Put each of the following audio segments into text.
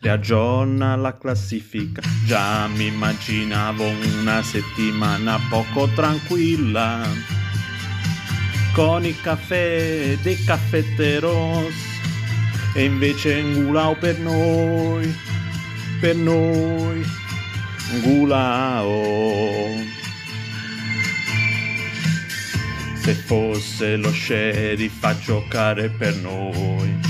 riaggiorna la classifica. Già mi immaginavo una settimana poco tranquilla, con il caffè dei caffetteros, e invece Ngulao per noi, per noi, Ngulao. Se fosse lo sheriff a giocare per noi.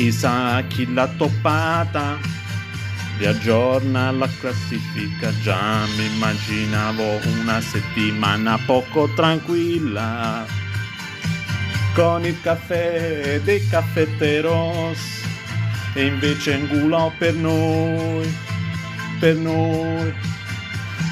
Chissà chi l'ha toppata. Riaggiorna la classifica. Già mi immaginavo una settimana poco tranquilla. Con il caffè dei caffetteros. E invece Ngulò per noi per noi.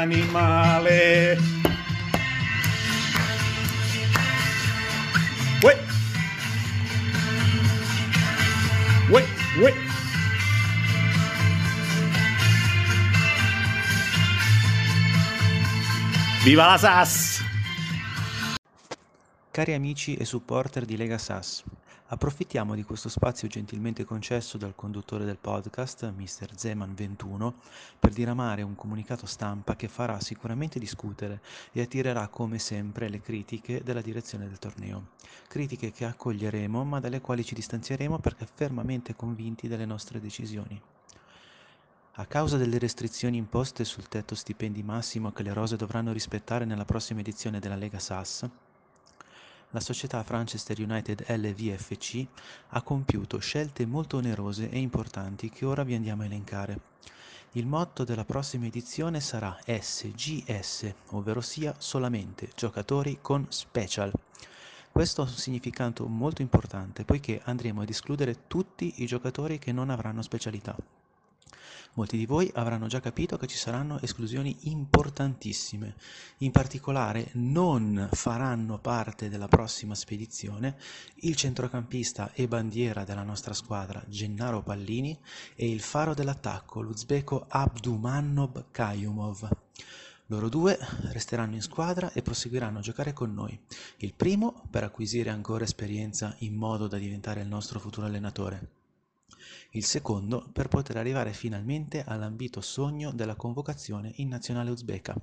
animale. Uè. Uè, uè. Viva la SAS! Cari amici e supporter di Lega SAS, approfittiamo di questo spazio gentilmente concesso dal conduttore del podcast, Mr. Zeman21, per diramare un comunicato stampa che farà sicuramente discutere e attirerà come sempre le critiche della direzione del torneo. Critiche che accoglieremo ma dalle quali ci distanzieremo perché fermamente convinti delle nostre decisioni. A causa delle restrizioni imposte sul tetto stipendi massimo che le rose dovranno rispettare nella prossima edizione della Lega SAS, la società Franchester United LVFC ha compiuto scelte molto onerose e importanti che ora vi andiamo a elencare. Il motto della prossima edizione sarà SGS, ovvero sia solamente giocatori con special. Questo ha un significato molto importante poiché andremo ad escludere tutti i giocatori che non avranno specialità. Molti di voi avranno già capito che ci saranno esclusioni importantissime. In particolare non faranno parte della prossima spedizione il centrocampista e bandiera della nostra squadra Gennaro Pallini e il faro dell'attacco l'uzbeko Abdumannob Kayumov. Loro due resteranno in squadra e proseguiranno a giocare con noi. Il primo per acquisire ancora esperienza in modo da diventare il nostro futuro allenatore il secondo per poter arrivare finalmente all'ambito sogno della convocazione in nazionale uzbeka.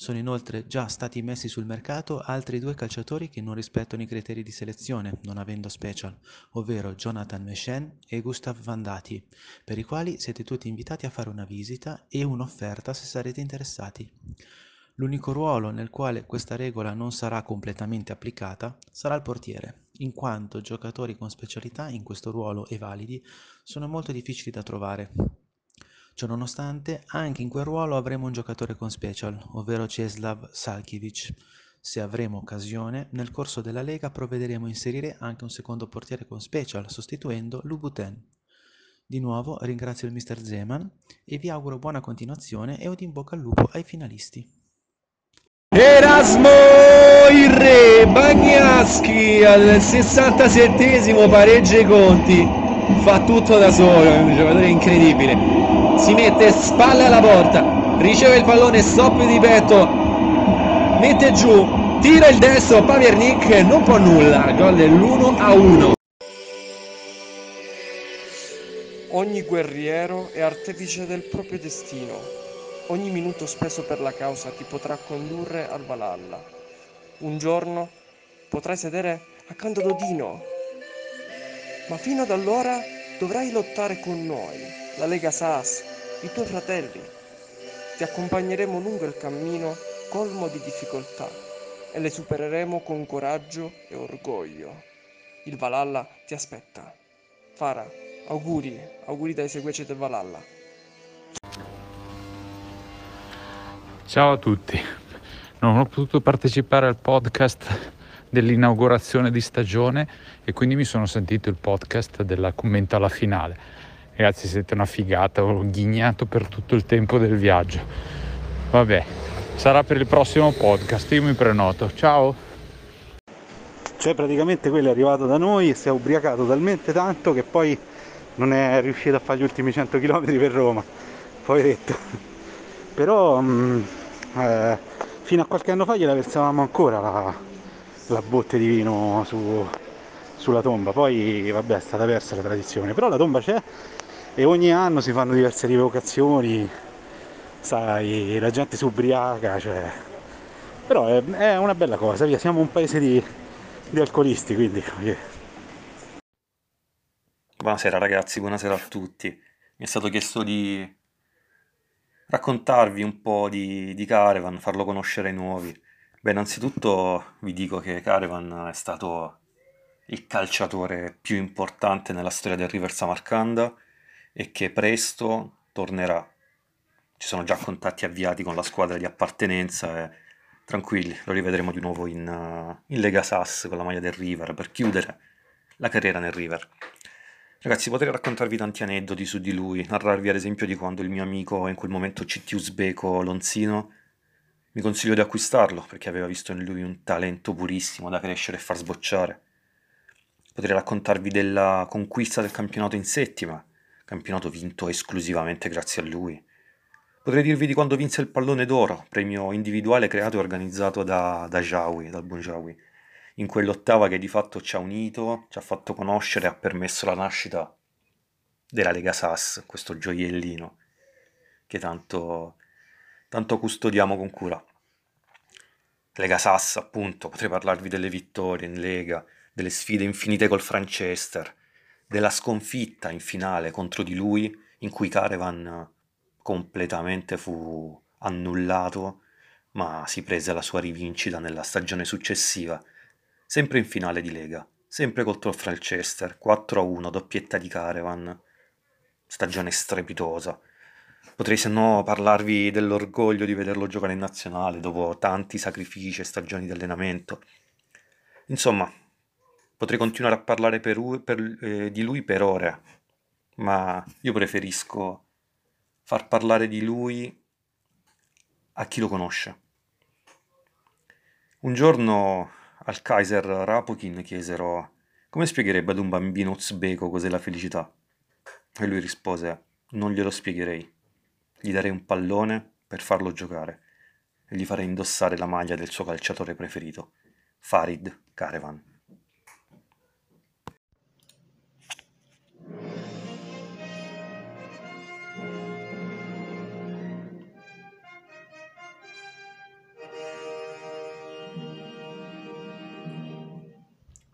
Sono inoltre già stati messi sul mercato altri due calciatori che non rispettano i criteri di selezione, non avendo special, ovvero Jonathan Meshen e Gustav Vandati, per i quali siete tutti invitati a fare una visita e un'offerta se sarete interessati. L'unico ruolo nel quale questa regola non sarà completamente applicata sarà il portiere, in quanto giocatori con specialità in questo ruolo e validi sono molto difficili da trovare. Ciononostante, anche in quel ruolo avremo un giocatore con special, ovvero Ceslav Salkiewicz. Se avremo occasione, nel corso della Lega provvederemo a inserire anche un secondo portiere con special, sostituendo Lubuten. Di nuovo ringrazio il mister Zeman e vi auguro buona continuazione e un in bocca al lupo ai finalisti. Erasmo il re Bagnaschi al 67esimo pareggia i conti fa tutto da solo, è un giocatore incredibile. Si mette spalle alla porta, riceve il pallone, stop di petto, mette giù, tira il destro, Paviernik non può nulla, gol dell'1 a 1. Ogni guerriero è artefice del proprio destino. Ogni minuto speso per la causa ti potrà condurre al Valhalla. Un giorno potrai sedere accanto ad Odino ma fino ad allora dovrai lottare con noi, la Lega SAS, i tuoi fratelli. Ti accompagneremo lungo il cammino colmo di difficoltà e le supereremo con coraggio e orgoglio. Il Valhalla ti aspetta. Fara, auguri, auguri dai seguaci del Valhalla. Ciao a tutti, non ho potuto partecipare al podcast dell'inaugurazione di stagione e quindi mi sono sentito il podcast della commento alla finale. Ragazzi siete una figata, ho ghignato per tutto il tempo del viaggio. Vabbè, sarà per il prossimo podcast, io mi prenoto. Ciao! Cioè praticamente quello è arrivato da noi e si è ubriacato talmente tanto che poi non è riuscito a fare gli ultimi 100 km per Roma. Poveretto. Però mh, mm, eh, fino a qualche anno fa gliela versavamo ancora la, la botte di vino su, sulla tomba. Poi vabbè è stata persa la tradizione, però la tomba c'è e ogni anno si fanno diverse rievocazioni, sai, la gente si ubriaca, cioè... però è, è, una bella cosa, via, siamo un paese di, di alcolisti, quindi... Buonasera ragazzi, buonasera a tutti. Mi è stato chiesto di raccontarvi un po' di, di Caravan, farlo conoscere ai nuovi. Beh, innanzitutto vi dico che Caravan è stato il calciatore più importante nella storia del River Samarcanda e che presto tornerà. Ci sono già contatti avviati con la squadra di appartenenza e tranquilli, lo rivedremo di nuovo in, uh, in Lega Sass con la maglia del River per chiudere la carriera nel River. Ragazzi, potrei raccontarvi tanti aneddoti su di lui, narrarvi ad esempio di quando il mio amico, in quel momento CT Uzbeko Lonzino, mi consiglio di acquistarlo perché aveva visto in lui un talento purissimo da crescere e far sbocciare. Potrei raccontarvi della conquista del campionato in settima, campionato vinto esclusivamente grazie a lui. Potrei dirvi di quando vinse il pallone d'oro, premio individuale creato e organizzato da, da Jawi, dal buon Jawi, in quell'ottava che di fatto ci ha unito, ci ha fatto conoscere e ha permesso la nascita della Lega Sass, questo gioiellino che tanto, tanto custodiamo con cura. Lega Sass, appunto, potrei parlarvi delle vittorie in Lega, delle sfide infinite col Franchester, della sconfitta in finale contro di lui, in cui Caravan completamente fu annullato, ma si prese la sua rivincita nella stagione successiva, sempre in finale di Lega, sempre contro il Franchester, 4-1, doppietta di Caravan, stagione strepitosa, Potrei se no parlarvi dell'orgoglio di vederlo giocare in nazionale dopo tanti sacrifici e stagioni di allenamento. Insomma, potrei continuare a parlare per, per, eh, di lui per ore, ma io preferisco far parlare di lui a chi lo conosce. Un giorno al Kaiser Rapokin chiesero come spiegherebbe ad un bambino uzbeko cos'è la felicità? E lui rispose non glielo spiegherei gli darei un pallone per farlo giocare e gli farei indossare la maglia del suo calciatore preferito, Farid Caravan.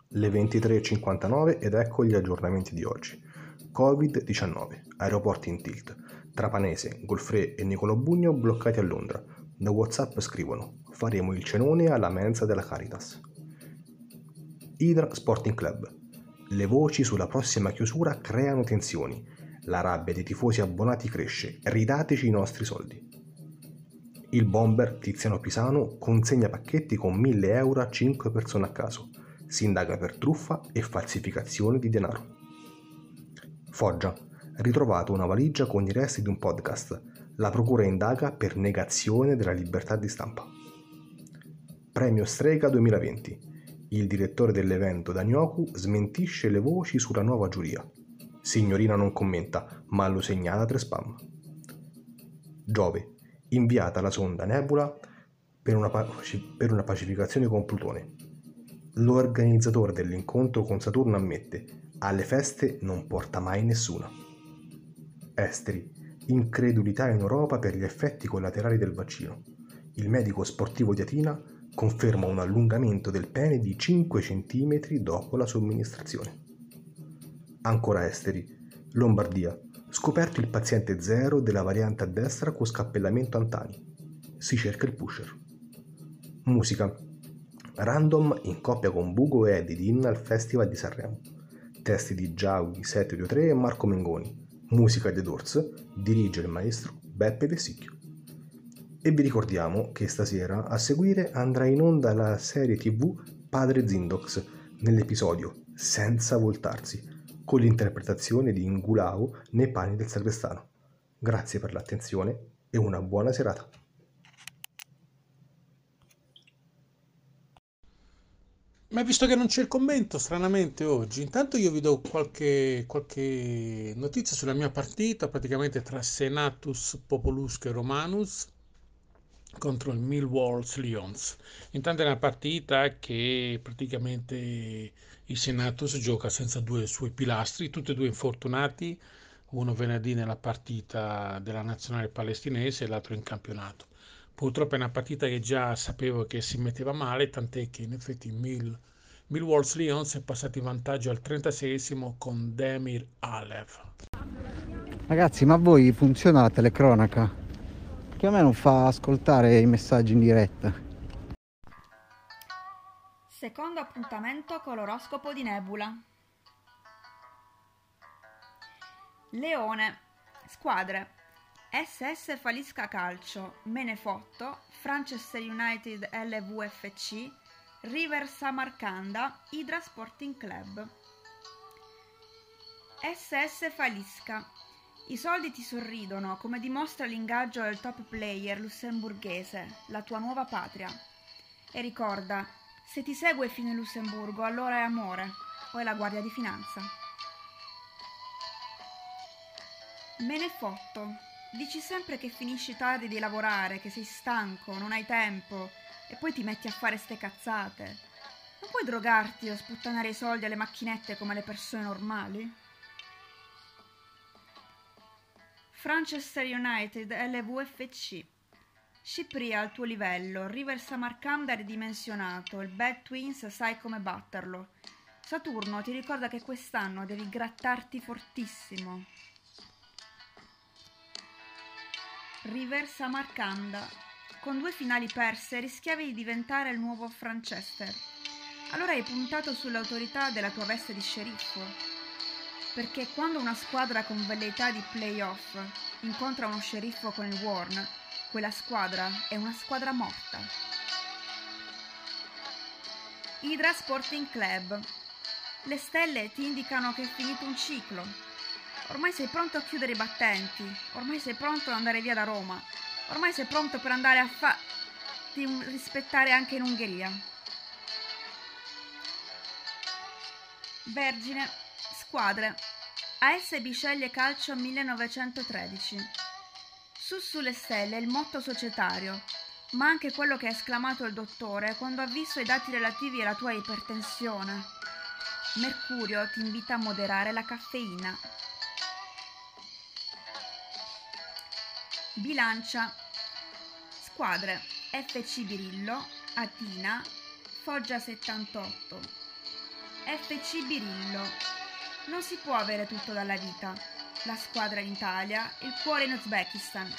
Le 23.59 ed ecco gli aggiornamenti di oggi. Covid-19, aeroporti in tilt, Trapanese, Golfre e Nicolò Bugno bloccati a Londra. Da Whatsapp scrivono: Faremo il cenone alla mensa della Caritas. Idra Sporting Club. Le voci sulla prossima chiusura creano tensioni. La rabbia dei tifosi abbonati cresce. Ridateci i nostri soldi. Il bomber Tiziano Pisano consegna pacchetti con 1000 euro a 5 persone a caso. Si indaga per truffa e falsificazione di denaro. Foggia. Ritrovato una valigia con i resti di un podcast. La procura indaga per negazione della libertà di stampa. Premio Strega 2020. Il direttore dell'evento Danioku smentisce le voci sulla nuova giuria. Signorina non commenta, ma lo segnala tre spam. Giove. Inviata la sonda Nebula per una, paci- per una pacificazione con Plutone. L'organizzatore dell'incontro con Saturno ammette, alle feste non porta mai nessuna. Esteri. Incredulità in Europa per gli effetti collaterali del vaccino. Il medico sportivo di Atina conferma un allungamento del pene di 5 cm dopo la somministrazione. Ancora esteri. Lombardia. Scoperto il paziente zero della variante a destra con scappellamento Antani. Si cerca il pusher. Musica. Random in coppia con Bugo e Eddie Dean al Festival di Sanremo. Testi di Giaui 723 e Marco Mengoni. Musica di Doors. Dirige il maestro Beppe Vessicchio. E vi ricordiamo che stasera a seguire andrà in onda la serie tv Padre Zindox nell'episodio Senza voltarsi, con l'interpretazione di Ingulao nei panni del sacrestano. Grazie per l'attenzione e una buona serata. Ma visto che non c'è il commento, stranamente oggi, intanto io vi do qualche, qualche notizia sulla mia partita, praticamente tra Senatus Populusque Romanus contro il Millwall Lions. Intanto è una partita che praticamente il Senatus gioca senza due suoi pilastri, tutti e due infortunati, uno venerdì nella partita della nazionale palestinese e l'altro in campionato. Purtroppo è una partita che già sapevo che si metteva male, tant'è che in effetti Mill, Millwall Lions è passato in vantaggio al 36esimo con Demir Alev. Ragazzi, ma a voi funziona la telecronaca? Che a me non fa ascoltare i messaggi in diretta. Secondo appuntamento con l'oroscopo di Nebula. Leone. Squadre. SS Falisca Calcio, Menefotto, Manchester United LVFC, River Samarcanda, Hydra Sporting Club. SS Falisca. I soldi ti sorridono, come dimostra l'ingaggio del top player lussemburghese, la tua nuova patria. E ricorda, se ti segue fino in Lussemburgo, allora è amore o è la guardia di finanza. Menefotto. Dici sempre che finisci tardi di lavorare, che sei stanco, non hai tempo e poi ti metti a fare ste cazzate. Non puoi drogarti o sputtanare i soldi alle macchinette come le persone normali? Manchester United LVFC Cipria al tuo livello, River Samarcanda è ridimensionato, il Bad Twins sai come batterlo. Saturno ti ricorda che quest'anno devi grattarti fortissimo. River Samarcanda. Con due finali perse rischiavi di diventare il nuovo Franchester. Allora hai puntato sull'autorità della tua veste di sceriffo. Perché quando una squadra con velleità di playoff incontra uno sceriffo con il Warn, quella squadra è una squadra morta. Hydra Sporting Club. Le stelle ti indicano che è finito un ciclo, Ormai sei pronto a chiudere i battenti, ormai sei pronto ad andare via da Roma, ormai sei pronto per andare a farti rispettare anche in Ungheria. Vergine, squadre, AS Biceglie Calcio 1913. Su sulle stelle il motto societario, ma anche quello che ha esclamato il dottore quando ha visto i dati relativi alla tua ipertensione. Mercurio ti invita a moderare la caffeina. Bilancia. Squadre FC Birillo, Atina, Foggia 78. FC Birillo. Non si può avere tutto dalla vita. La squadra in Italia, il cuore in Uzbekistan,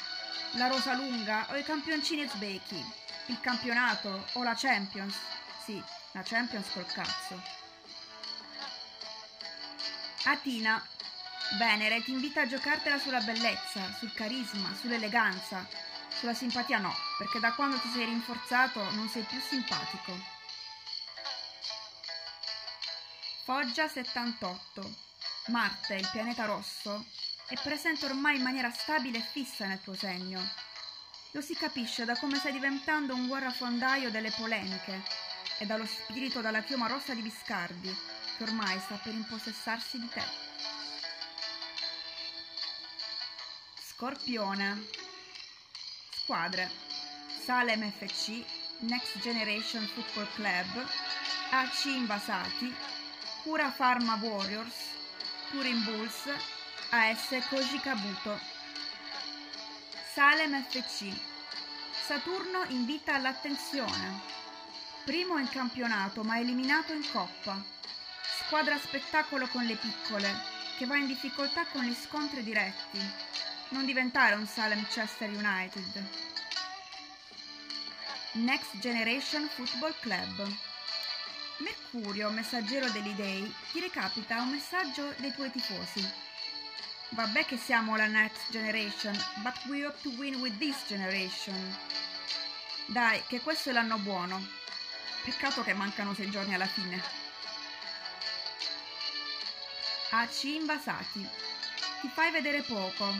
la rosa lunga o i campioncini uzbeki, il campionato o la Champions. Sì, la Champions col cazzo. Atina. Venere ti invita a giocartela sulla bellezza, sul carisma, sull'eleganza. Sulla simpatia no, perché da quando ti sei rinforzato non sei più simpatico. Foggia 78. Marte, il pianeta rosso, è presente ormai in maniera stabile e fissa nel tuo segno. Lo si capisce da come stai diventando un guerrafondaio delle polemiche e dallo spirito dalla chioma rossa di Viscardi, che ormai sta per impossessarsi di te. Scorpione. Squadre. Salem FC, Next Generation Football Club, AC Invasati, Cura Pharma Warriors, Turin Bulls, AS Koji Kabuto. Salem FC. Saturno invita all'attenzione. Primo in campionato ma eliminato in coppa. Squadra spettacolo con le piccole, che va in difficoltà con gli scontri diretti non diventare un Salem Chester United. Next Generation Football Club. Mercurio, messaggero degli dei, ti recapita un messaggio dei tuoi tifosi. Vabbè che siamo la Next Generation, but we hope to win with this generation. Dai, che questo è l'anno buono. Peccato che mancano sei giorni alla fine. AC invasati. Ti fai vedere poco,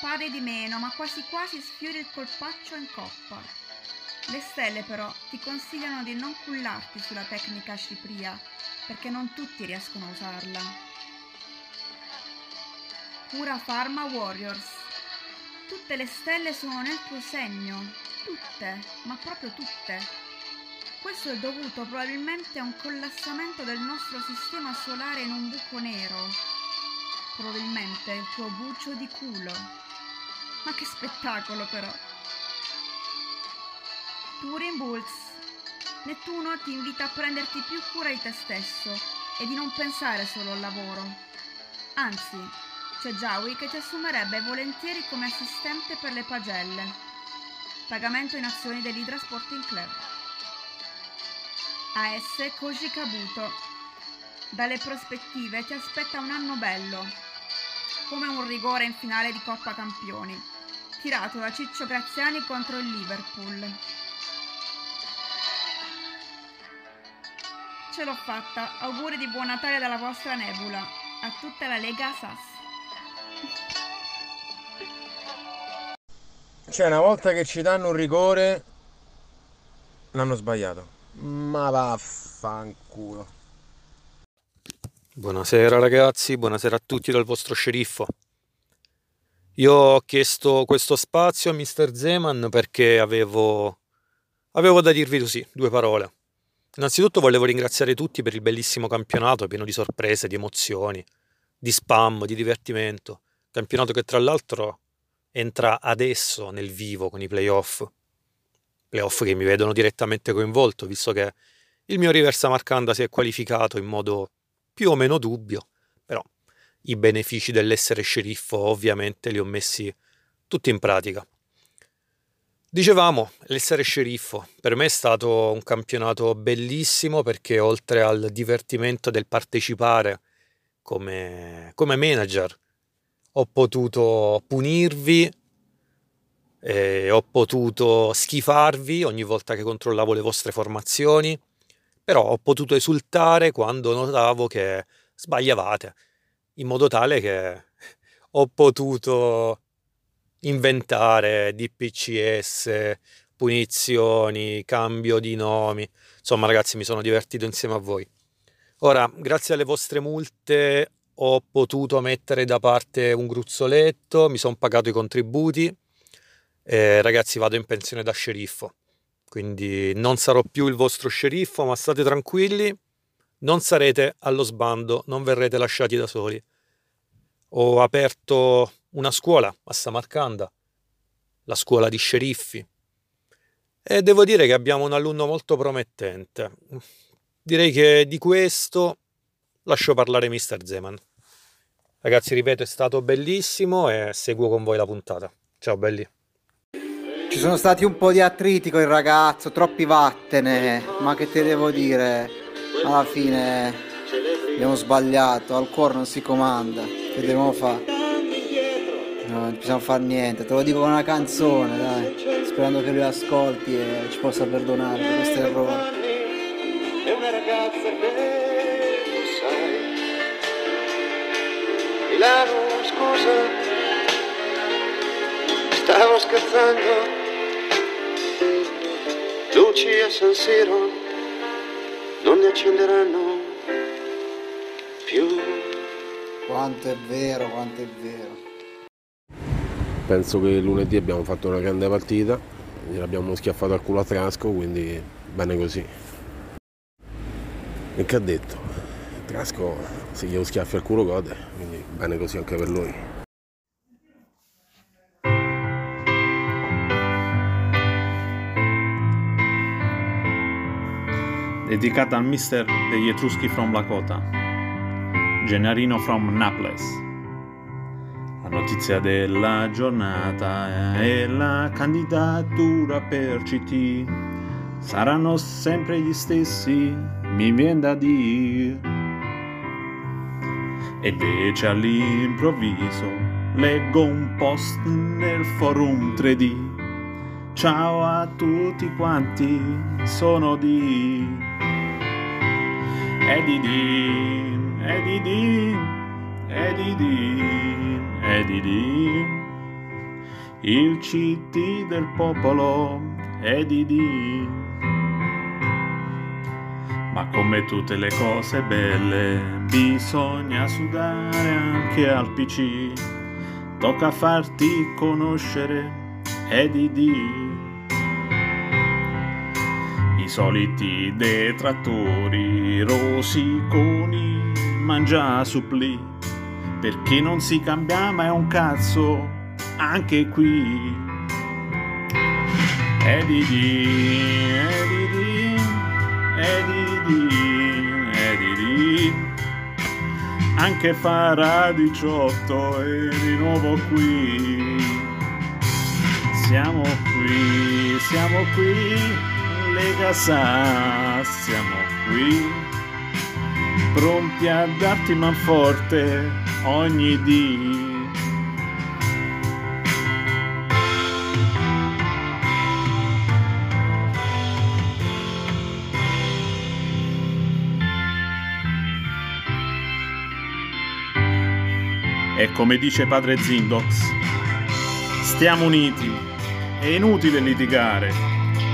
Pare di meno, ma quasi quasi sfiori il colpaccio in coppa. Le stelle però ti consigliano di non cullarti sulla tecnica cipria, perché non tutti riescono a usarla. Cura Pharma Warriors. Tutte le stelle sono nel tuo segno, tutte, ma proprio tutte. Questo è dovuto probabilmente a un collassamento del nostro sistema solare in un buco nero. Probabilmente il tuo bucio di culo. Ma che spettacolo però! Turing Bulls. Nettuno ti invita a prenderti più cura di te stesso e di non pensare solo al lavoro. Anzi, c'è Jawi che ti assumerebbe volentieri come assistente per le pagelle. Pagamento in azioni dell'Hydra Sporting Club. AS Koji Kabuto. Dalle prospettive ti aspetta un anno bello, come un rigore in finale di Coppa Campioni, tirato da Ciccio Graziani contro il Liverpool. Ce l'ho fatta, auguri di buon Natale dalla vostra Nebula, a tutta la Lega SAS. Cioè, una volta che ci danno un rigore, l'hanno sbagliato. Ma vaffanculo. Buonasera ragazzi, buonasera a tutti dal vostro sceriffo. Io ho chiesto questo spazio a Mr. Zeman perché avevo, avevo da dirvi così, due parole. Innanzitutto volevo ringraziare tutti per il bellissimo campionato pieno di sorprese, di emozioni, di spam, di divertimento. Campionato che tra l'altro entra adesso nel vivo con i playoff. Playoff che mi vedono direttamente coinvolto, visto che il mio Riversa Marcanda si è qualificato in modo più o meno dubbio, però i benefici dell'essere sceriffo ovviamente li ho messi tutti in pratica. Dicevamo, l'essere sceriffo per me è stato un campionato bellissimo perché oltre al divertimento del partecipare come, come manager ho potuto punirvi, ho potuto schifarvi ogni volta che controllavo le vostre formazioni, però ho potuto esultare quando notavo che sbagliavate, in modo tale che ho potuto inventare DPCS, punizioni, cambio di nomi. Insomma, ragazzi, mi sono divertito insieme a voi. Ora, grazie alle vostre multe ho potuto mettere da parte un gruzzoletto, mi sono pagato i contributi e ragazzi vado in pensione da sceriffo. Quindi non sarò più il vostro sceriffo, ma state tranquilli, non sarete allo sbando, non verrete lasciati da soli. Ho aperto una scuola a Samarcanda, la scuola di sceriffi, e devo dire che abbiamo un alunno molto promettente. Direi che di questo lascio parlare Mr. Zeman. Ragazzi, ripeto, è stato bellissimo e seguo con voi la puntata. Ciao belli. Ci sono stati un po' di attriti con il ragazzo, troppi vattene, ma che te devo dire? Alla fine abbiamo sbagliato, al cuore non si comanda. Che dobbiamo fare? No, non possiamo fare niente, te lo dico con una canzone, dai. Sperando che lui ascolti e ci possa perdonare per questo errore. È una ragazza che tu sai. Milano, scusa, stavo scherzando. Luci a San Siro non ne accenderanno più. Quanto è vero, quanto è vero. Penso che lunedì abbiamo fatto una grande partita, gliel'abbiamo schiaffato al culo a Trasco, quindi bene così. E che ha detto? Trasco se glielo schiaffi al culo gode, quindi bene così anche per lui. Dedicata al mister degli Etruschi from Lakota, Gennarino from Naples. La notizia della giornata è la candidatura per CT. Saranno sempre gli stessi, mi viene da dire. E invece all'improvviso leggo un post nel forum 3D. Ciao a tutti quanti, sono di Eddie Dean, Eddie Dean, Eddie Dean, Eddie Dean, il CT del popolo, Eddie Dean. Ma come tutte le cose belle, bisogna sudare anche al PC. Tocca farti conoscere Eddie Dean soliti detrattori rosiconi mangia suppli perché non si cambia mai un cazzo anche qui. Eddie D, Eddie D anche farà 18 e di nuovo qui. Siamo qui, siamo qui Lega Sa, siamo qui, pronti a darti manforte ogni dì. E come dice padre Zindox, stiamo uniti, è inutile litigare,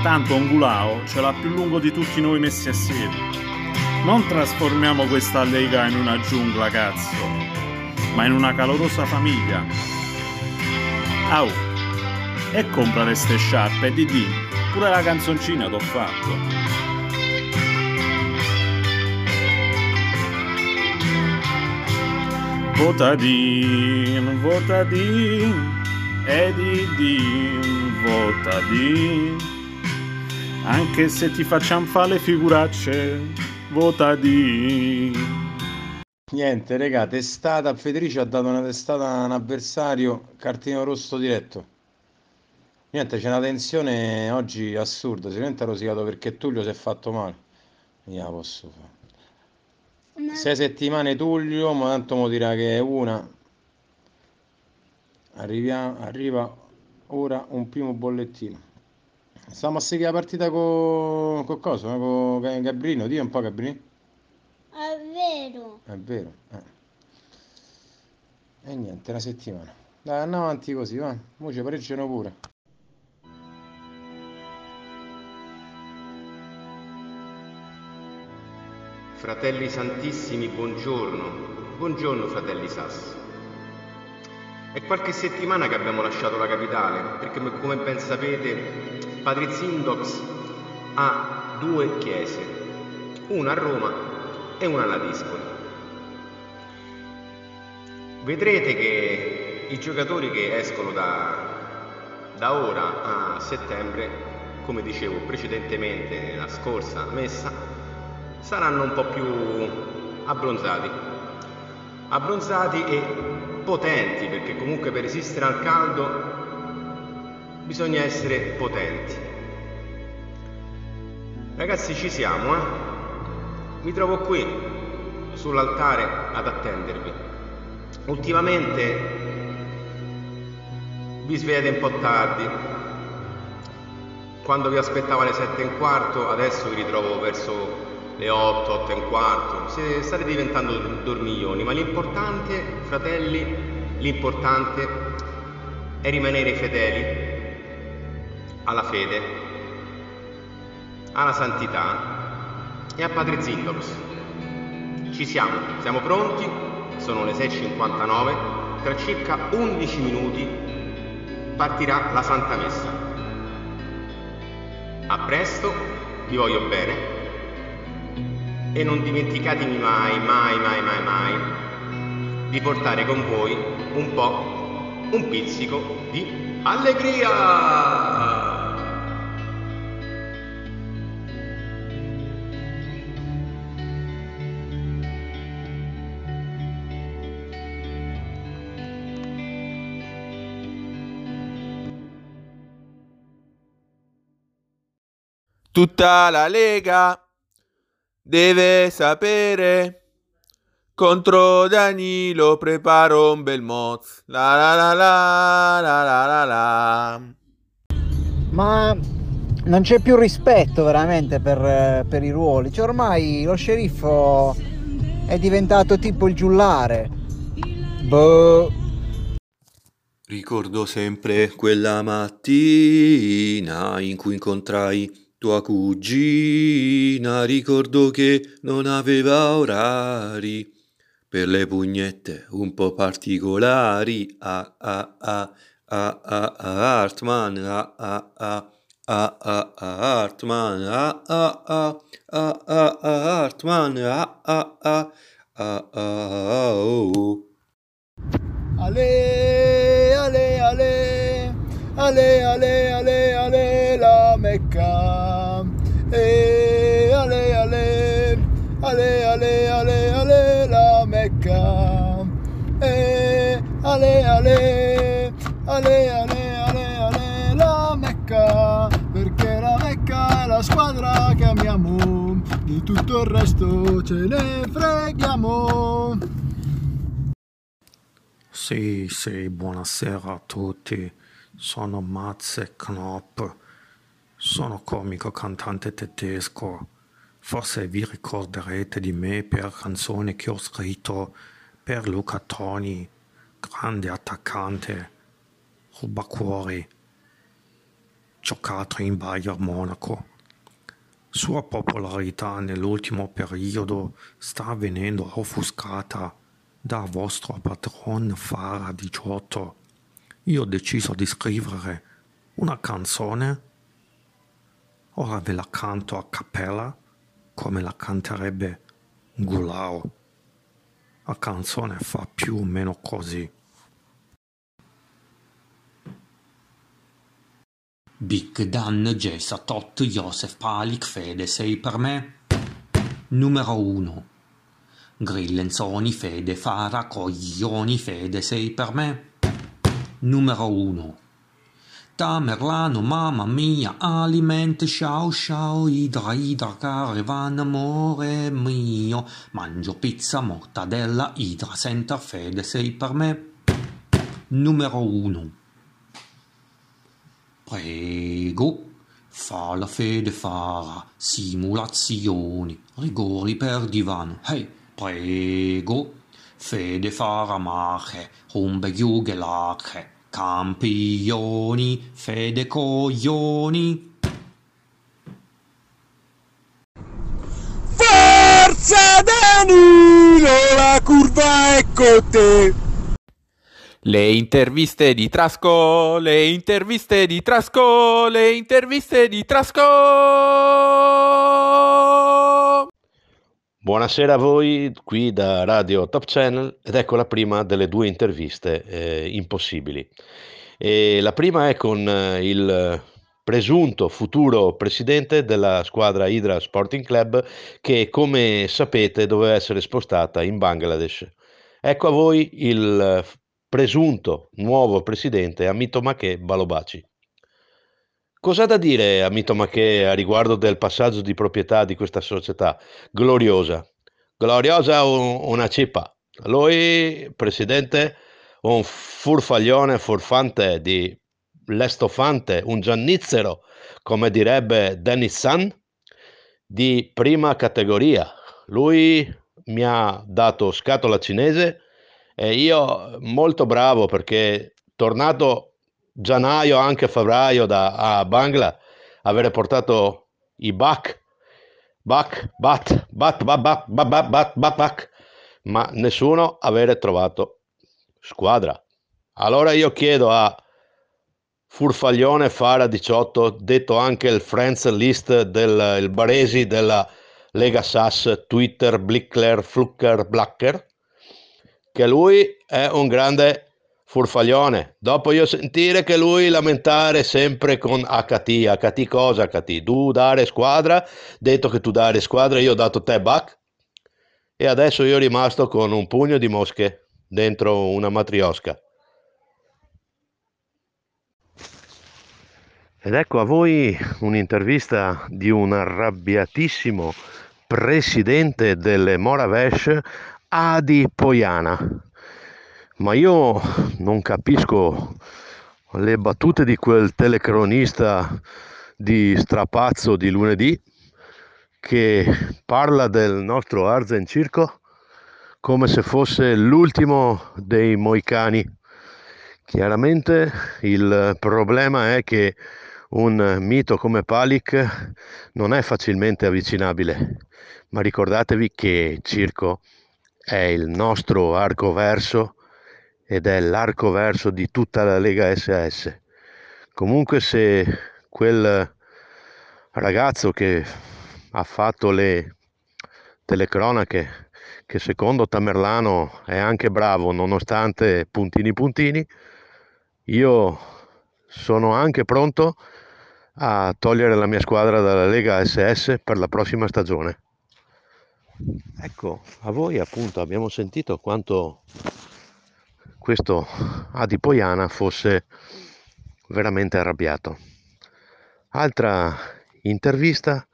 tanto Ongulao ce l'ha più lungo di tutti noi messi assieme. Non trasformiamo questa lega in una giungla, cazzo, ma in una calorosa famiglia. Au, e comprare ste sciarpe, Didi, pure la canzoncina t'ho fatto. Votadin, votadin, Edidin, votadin. Anche se ti facciamo fare le figuracce, votadin. Niente, regà, testata. Federici ha dato una testata a un avversario, cartino rosso diretto. Niente, c'è una tensione oggi assurda. Sicuramente ha rosicato perché Tullio si è fatto male. Vediamo, posso fare. Sei settimane Tullio, ma tanto mo dirà che è una. Arrivia, arriva ora un primo bollettino. Stiamo a seguire la partita con co cosa? Con Gabrino, Dio un po' Gabrino. È vero. È vero. eh. E niente, una settimana. Dai, andiamo avanti così, va. Mo ci pareggiano pure. Fratelli Santissimi, buongiorno. Buongiorno, fratelli Sass. È qualche settimana che abbiamo lasciato la capitale, perché come ben sapete, Padre Zindox ha due chiese, una a Roma e una alla Dispoli. Vedrete che i giocatori che escono da, da ora a settembre, come dicevo precedentemente nella scorsa messa, saranno un po' più abbronzati. Abbronzati e potenti, perché comunque per resistere al caldo bisogna essere potenti. Ragazzi, ci siamo, eh? Mi trovo qui, sull'altare, ad attendervi. ultimamente vi svegliate un po' tardi. Quando vi aspettavo alle 7 e un quarto, adesso vi ritrovo verso le 8, 8 e un quarto. Siete, state diventando dormiglioni, ma l'importante, fratelli, l'importante è rimanere fedeli alla fede, alla santità e a Padre Zindox. Ci siamo, siamo pronti, sono le 6.59, tra circa 11 minuti partirà la Santa Messa. A presto, vi voglio bene e non dimenticatemi mai, mai, mai, mai, mai di portare con voi un po', un pizzico di allegria! Tutta la Lega deve sapere. Contro Danilo preparo un bel moz. La la la la la la la la. Ma non c'è più rispetto veramente per, per i ruoli. Cioè ormai lo sceriffo è diventato tipo il giullare. Boh. Ricordo sempre quella mattina in cui incontrai tua cugina, ricordo che non aveva orari per le pugnette un po' particolari. Ah ah ah ah ah ah Hartman, ah ah ah ah ah ah Hartman, ah ah ah ah ah ah Hartman, ah ah ah ah ah oh. Ale, ale, ale, ale, ale, ale, ale, Mecca. E ale, ale, ale, ale, ale, ale, la Mecca. E ale, ale, ale, ale, ale, ale, la Mecca. Perché la Mecca è la squadra che amiamo, di tutto il resto ce ne freghiamo. Sì, sì, buonasera a tutti. Sono Matze Knopp. Sono comico cantante tedesco. Forse vi ricorderete di me per canzoni che ho scritto per Luca Toni, grande attaccante, rubacuori, giocato in Bayern Monaco. Sua popolarità nell'ultimo periodo sta venendo offuscata da vostro patron Fara 18. Io ho deciso di scrivere una canzone. Ora ve la canto a cappella come la canterebbe Gulao. La canzone fa più o meno così. Big Dan, Jessa, Tot, Joseph, Palik, Fede, sei per me? Numero uno. Grillenzoni, Fede, Fara, coglioni, Fede, sei per me? Numero uno. Tamerlano, mamma mia, alimenti, ciao ciao, idra, idra, caravan, amore mio. Mangio pizza, mortadella, idra, center, Fede, sei per me? Numero uno. Prego. Fa la fede fara, simulazioni, rigori per divano. Hey, prego. Fede fara mache, humbe giugelache, campioni, fede coglioni. Forza Danilo, la curva è con te. Le interviste di Trasco, le interviste di Trasco, le interviste di Trasco. Buonasera a voi qui da Radio Top Channel ed ecco la prima delle due interviste eh, impossibili. E la prima è con eh, il presunto futuro presidente della squadra Hydra Sporting Club che come sapete doveva essere spostata in Bangladesh. Ecco a voi il presunto nuovo presidente Amito Make Balobaci. Cosa da dire Amito Make a riguardo del passaggio di proprietà di questa società gloriosa? Gloriosa una cippa? Lui, presidente, un furfaglione furfante di l'estofante, un giannizzero, come direbbe Dennis San, di prima categoria. Lui mi ha dato scatola cinese e io molto bravo perché tornato gennaio, anche febbraio da a Bangla, avere portato i back, back, bat, bat, bat, bat, bat, bat, bat, bat, bat, ma nessuno avere trovato squadra. Allora io chiedo a Furfaglione Fara 18, detto anche il friends list del il Baresi della Lega Sass, Twitter, Blickler, Flucker, Blacker, che lui è un grande furfaglione. Dopo io sentire che lui lamentare sempre con HT, HT cosa HT? Tu dare squadra, detto che tu dare squadra, io ho dato te back e adesso io rimasto con un pugno di mosche dentro una matriosca. Ed ecco a voi un'intervista di un arrabbiatissimo presidente delle Moravesh, Adi Poiana. Ma io non capisco le battute di quel telecronista di strapazzo di lunedì che parla del nostro Arzen Circo come se fosse l'ultimo dei moicani. Chiaramente il problema è che un mito come Palik non è facilmente avvicinabile, ma ricordatevi che Circo è il nostro arco verso ed è l'arco verso di tutta la Lega SS. Comunque se quel ragazzo che ha fatto le telecronache, che secondo Tamerlano è anche bravo nonostante puntini puntini, io sono anche pronto a togliere la mia squadra dalla Lega SS per la prossima stagione. Ecco, a voi appunto abbiamo sentito quanto questo Adipoiana fosse veramente arrabbiato. Altra intervista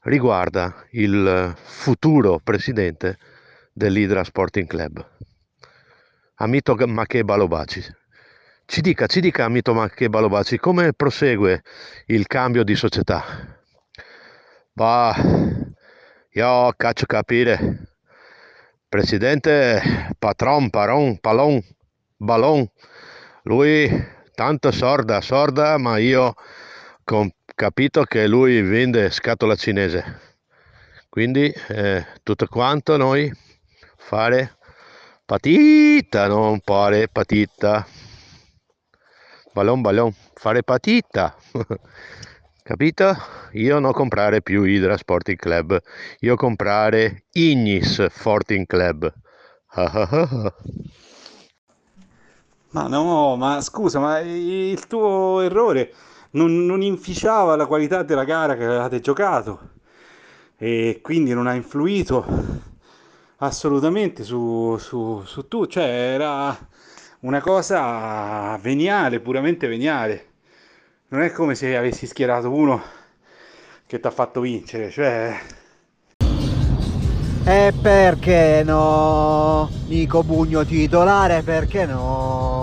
riguarda il futuro presidente dell'Idra Sporting Club, Amito Mache Balobaci. Ci dica, ci dica Amito Mache Balobaci, come prosegue il cambio di società? Bah, io caccio capire. Presidente, patron, paron, palon, ballon, lui tanto sorda, sorda, ma io ho capito che lui vende scatola cinese. Quindi eh, tutto quanto noi fare patita, non fare patita. Ballon, ballon, fare patita. Capito? Io non comprare più Hydra Sporting Club, io comprare Ignis Sporting Club. Ma no, ma scusa, ma il tuo errore non, non inficiava la qualità della gara che avevate giocato e quindi non ha influito assolutamente su, su, su tu, cioè era una cosa veniale, puramente veniale. Non è come se avessi schierato uno che ti ha fatto vincere, cioè... E perché no? Nico Bugno titolare, perché no?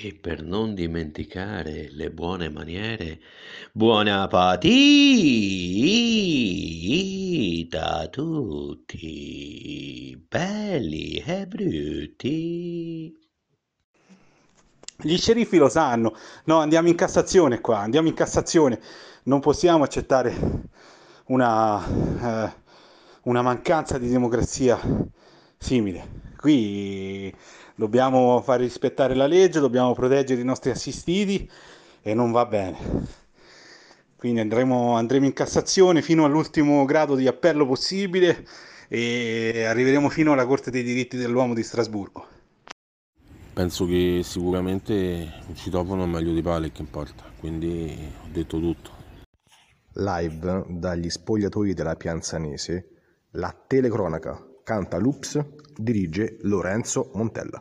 E per non dimenticare le buone maniere, buona partita a tutti, belli e brutti. Gli sceriffi lo sanno. No, andiamo in Cassazione qua, andiamo in Cassazione. Non possiamo accettare una, eh, una mancanza di democrazia simile. Qui dobbiamo fare rispettare la legge, dobbiamo proteggere i nostri assistiti e non va bene. Quindi andremo, andremo in Cassazione fino all'ultimo grado di appello possibile e arriveremo fino alla Corte dei diritti dell'uomo di Strasburgo. Penso che sicuramente ci trovano meglio di Palek in porta, quindi ho detto tutto. Live dagli spogliatoi della Pianzanese, la telecronaca canta Loops, dirige Lorenzo Montella.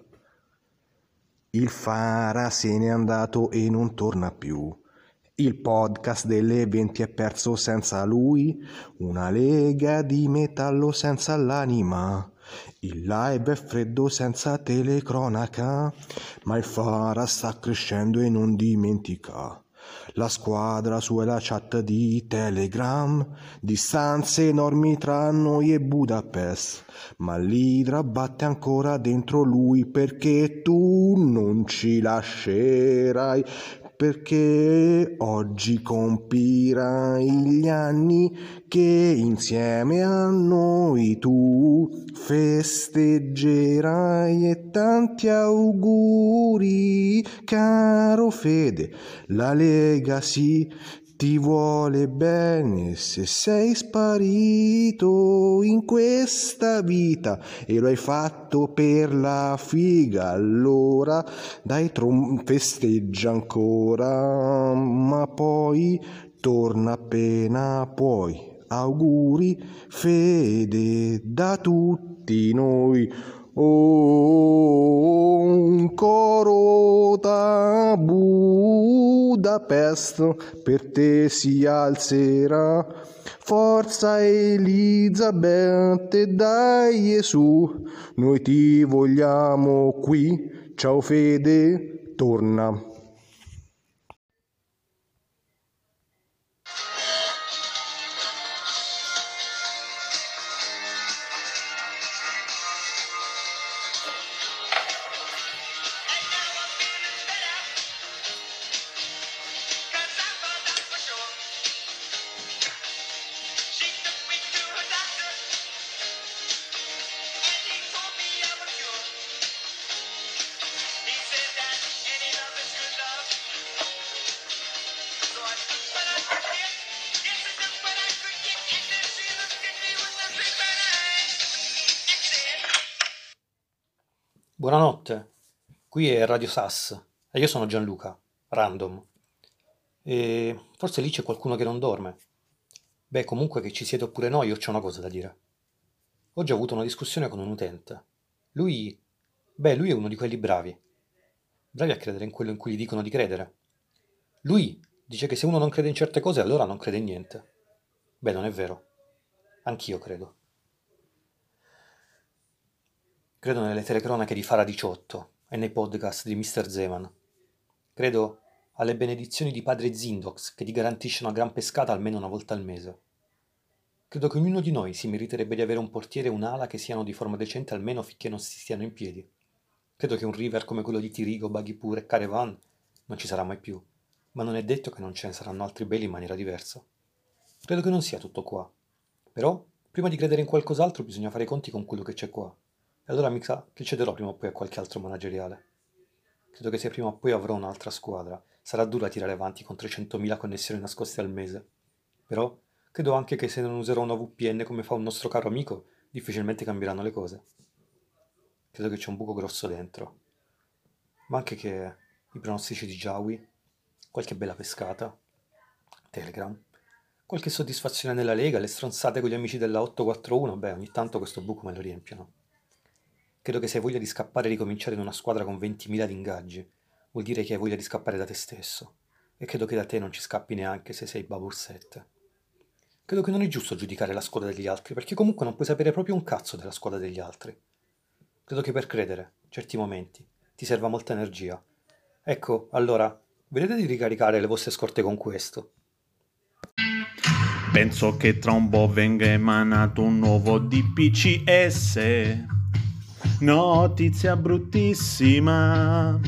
Il Fara se n'è andato e non torna più. Il podcast delle 20 è perso senza lui, una lega di metallo senza l'anima. Il live è freddo senza telecronaca, ma il Fara sta crescendo e non dimentica. La squadra su è la chat di Telegram, distanze enormi tra noi e Budapest, ma l'Idra batte ancora dentro lui perché tu non ci lascerai, perché oggi compirai gli anni che insieme a noi tu festeggerai. E tanti auguri, caro Fede, la Lega sì ti vuole bene se sei sparito in questa vita e lo hai fatto per la figa. Allora dai trom- festeggia ancora ma poi torna appena puoi. Auguri fede da tutti noi Un coro da Budapest per te si alzerà. Forza Elisabetta, dai su, noi ti vogliamo qui. Ciao Fede, torna. Buonanotte, qui è Radio Sass e io sono Gianluca, random. E forse lì c'è qualcuno che non dorme. Beh, comunque che ci siete oppure no, io ho una cosa da dire. Oggi ho avuto una discussione con un utente. Lui, beh, lui è uno di quelli bravi. Bravi a credere in quello in cui gli dicono di credere. Lui dice che se uno non crede in certe cose, allora non crede in niente. Beh, non è vero. Anch'io credo. Credo nelle telecronache di Fara 18 e nei podcast di Mr. Zeman. Credo alle benedizioni di padre Zindox che ti garantisce una gran pescata almeno una volta al mese. Credo che ognuno di noi si meriterebbe di avere un portiere e un'ala che siano di forma decente almeno finché non si stiano in piedi. Credo che un river come quello di Tirigo, Baghipur e Caravan non ci sarà mai più, ma non è detto che non ce ne saranno altri belli in maniera diversa. Credo che non sia tutto qua. Però, prima di credere in qualcos'altro bisogna fare i conti con quello che c'è qua. E allora mi sa che cederò prima o poi a qualche altro manageriale. Credo che se prima o poi avrò un'altra squadra, sarà dura tirare avanti con 300.000 connessioni nascoste al mese. Però credo anche che se non userò una VPN come fa un nostro caro amico, difficilmente cambieranno le cose. Credo che c'è un buco grosso dentro. Ma anche che i pronostici di Jawi, qualche bella pescata, Telegram, qualche soddisfazione nella Lega, le stronzate con gli amici della 841, beh, ogni tanto questo buco me lo riempiono. Credo che se hai voglia di scappare e ricominciare in una squadra con 20.000 di ingaggi, vuol dire che hai voglia di scappare da te stesso. E credo che da te non ci scappi neanche se sei Babur 7. Credo che non è giusto giudicare la squadra degli altri, perché comunque non puoi sapere proprio un cazzo della squadra degli altri. Credo che per credere, certi momenti, ti serva molta energia. Ecco, allora, vedete di ricaricare le vostre scorte con questo. Penso che tra un po' venga emanato un nuovo DPCS. Notizia bruttissima.